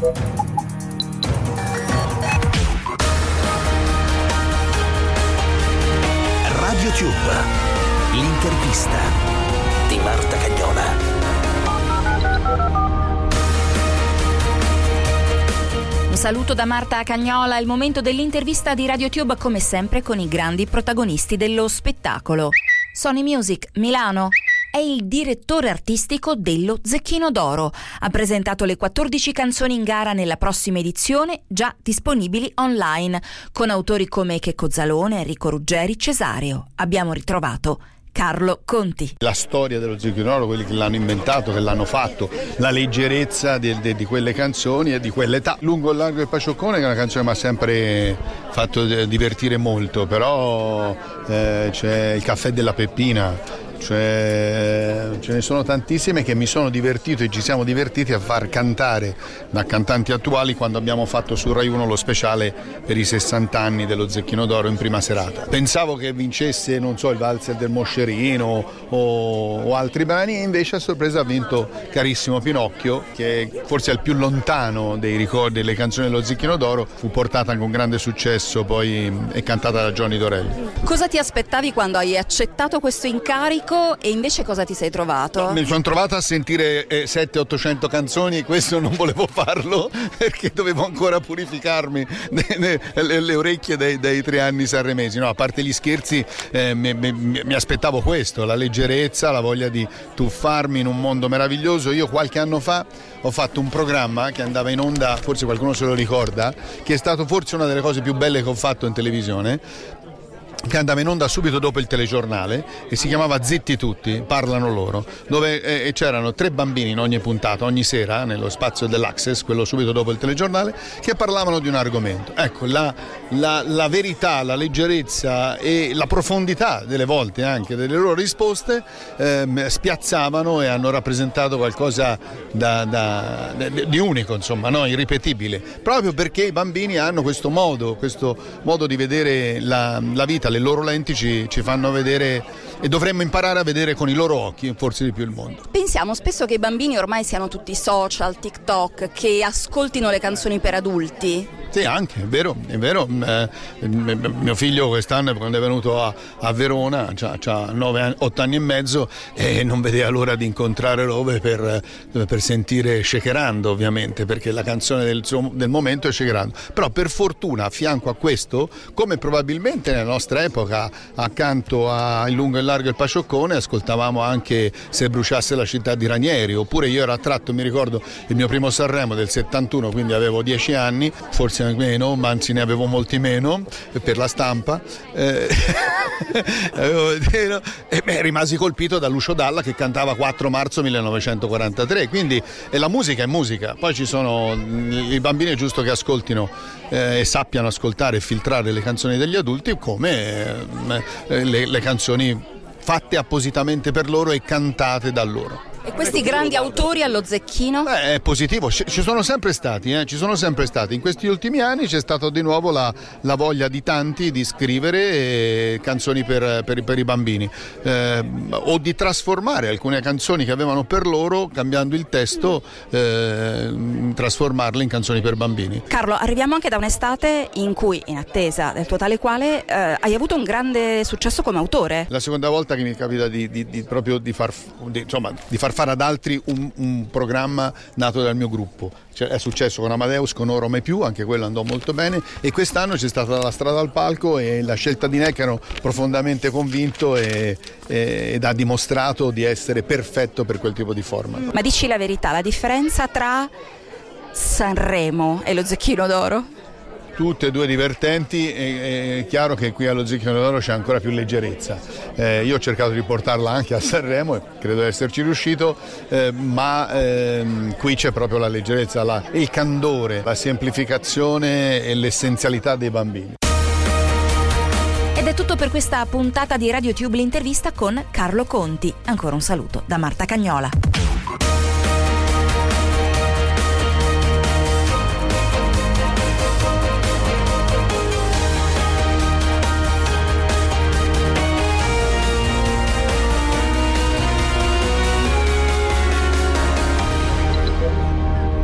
Radio Tube, l'intervista di Marta Cagnola. Un saluto da Marta Cagnola, il momento dell'intervista di RadioTube come sempre con i grandi protagonisti dello spettacolo. Sony Music Milano è il direttore artistico dello Zecchino d'Oro. Ha presentato le 14 canzoni in gara nella prossima edizione, già disponibili online, con autori come Checco Zalone, Enrico Ruggeri, Cesario. Abbiamo ritrovato Carlo Conti. La storia dello Zecchino quelli che l'hanno inventato, che l'hanno fatto, la leggerezza di, di, di quelle canzoni e di quell'età. Lungo largo del Pacioccone che è una canzone che mi ha sempre fatto divertire molto, però eh, c'è il caffè della Peppina cioè, ce ne sono tantissime che mi sono divertito e ci siamo divertiti a far cantare da cantanti attuali quando abbiamo fatto su Rai 1 lo speciale per i 60 anni dello Zecchino d'Oro in prima serata. Pensavo che vincesse, non so, il Valzer del Moscerino o, o altri brani e invece a sorpresa ha vinto Carissimo Pinocchio che forse è il più lontano dei ricordi delle canzoni dello Zecchino d'Oro, fu portata con grande successo poi e cantata da Johnny Dorelli. Cosa ti aspettavi quando hai accettato questo incarico? Disco e invece cosa ti sei trovato? Mi sono trovato a sentire eh, 700-800 canzoni e questo non volevo farlo perché dovevo ancora purificarmi le, le, le orecchie dei, dei, tre anni sanremesi. No, a parte gli scherzi eh, mi, mi, mi, aspettavo questo, la leggerezza, la voglia di tuffarmi in un mondo meraviglioso. Io qualche anno fa ho fatto un programma che andava in onda, forse qualcuno se lo ricorda, che è stato forse una delle cose più belle che ho fatto in televisione che andava in onda subito dopo il telegiornale e si chiamava Zitti tutti, parlano loro, dove eh, c'erano tre bambini in ogni puntata, ogni sera, nello spazio dell'Access, quello subito dopo il telegiornale, che parlavano di un argomento. Ecco, la, la, la verità, la leggerezza e la profondità delle volte anche delle loro risposte eh, spiazzavano e hanno rappresentato qualcosa da, da, di unico, insomma, no? irripetibile, proprio perché i bambini hanno questo modo, questo modo di vedere la, la vita le loro lenti ci, ci fanno vedere e dovremmo imparare a vedere con i loro occhi forse di più il mondo. Pensiamo spesso che i bambini ormai siano tutti social, TikTok, che ascoltino le canzoni per adulti. Sì, anche, è vero, è vero. Eh, mio figlio quest'anno quando è venuto a, a Verona, ha 8 anni e mezzo e non vedeva l'ora di incontrare Love per, per sentire Shakerando ovviamente, perché la canzone del, del momento è Shakerando. Però per fortuna a fianco a questo, come probabilmente nella nostra epoca accanto a Il lungo e largo il Pacioccone ascoltavamo anche Se bruciasse la città di Ranieri, oppure io ero attratto, mi ricordo il mio primo Sanremo del 71, quindi avevo 10 anni, forse forse meno, ma anzi ne avevo molti meno per la stampa. Eh, e beh, rimasi colpito da Lucio Dalla che cantava 4 marzo 1943. Quindi la musica è musica, poi ci sono i bambini è giusto che ascoltino eh, e sappiano ascoltare e filtrare le canzoni degli adulti come eh, le, le canzoni fatte appositamente per loro e cantate da loro. Questi grandi autori allo zecchino? Beh, è positivo, ci sono sempre stati, eh? ci sono sempre stati. In questi ultimi anni c'è stata di nuovo la, la, voglia di tanti di scrivere eh, canzoni per, per, per, i bambini eh, o di trasformare alcune canzoni che avevano per loro, cambiando il testo, eh, trasformarle in canzoni per bambini. Carlo, arriviamo anche da un'estate in cui, in attesa del tuo tale quale, eh, hai avuto un grande successo come autore. La seconda volta che mi capita di, di, di proprio di far, insomma, di far far fare ad altri un, un programma nato dal mio gruppo. Cioè, è successo con Amadeus, con Oro Mai Più, anche quello andò molto bene e quest'anno c'è stata la strada al palco e la scelta di Neck ero profondamente convinto e, e, ed ha dimostrato di essere perfetto per quel tipo di format. Ma dici la verità, la differenza tra Sanremo e lo Zecchino d'Oro? Tutte e due divertenti, è, è chiaro che qui allo Zecchino d'Oro c'è ancora più leggerezza. Eh, io ho cercato di portarla anche a Sanremo e credo di esserci riuscito, eh, ma ehm, qui c'è proprio la leggerezza, la, il candore, la semplificazione e l'essenzialità dei bambini. Ed è tutto per questa puntata di RadioTube l'intervista con Carlo Conti. Ancora un saluto da Marta Cagnola.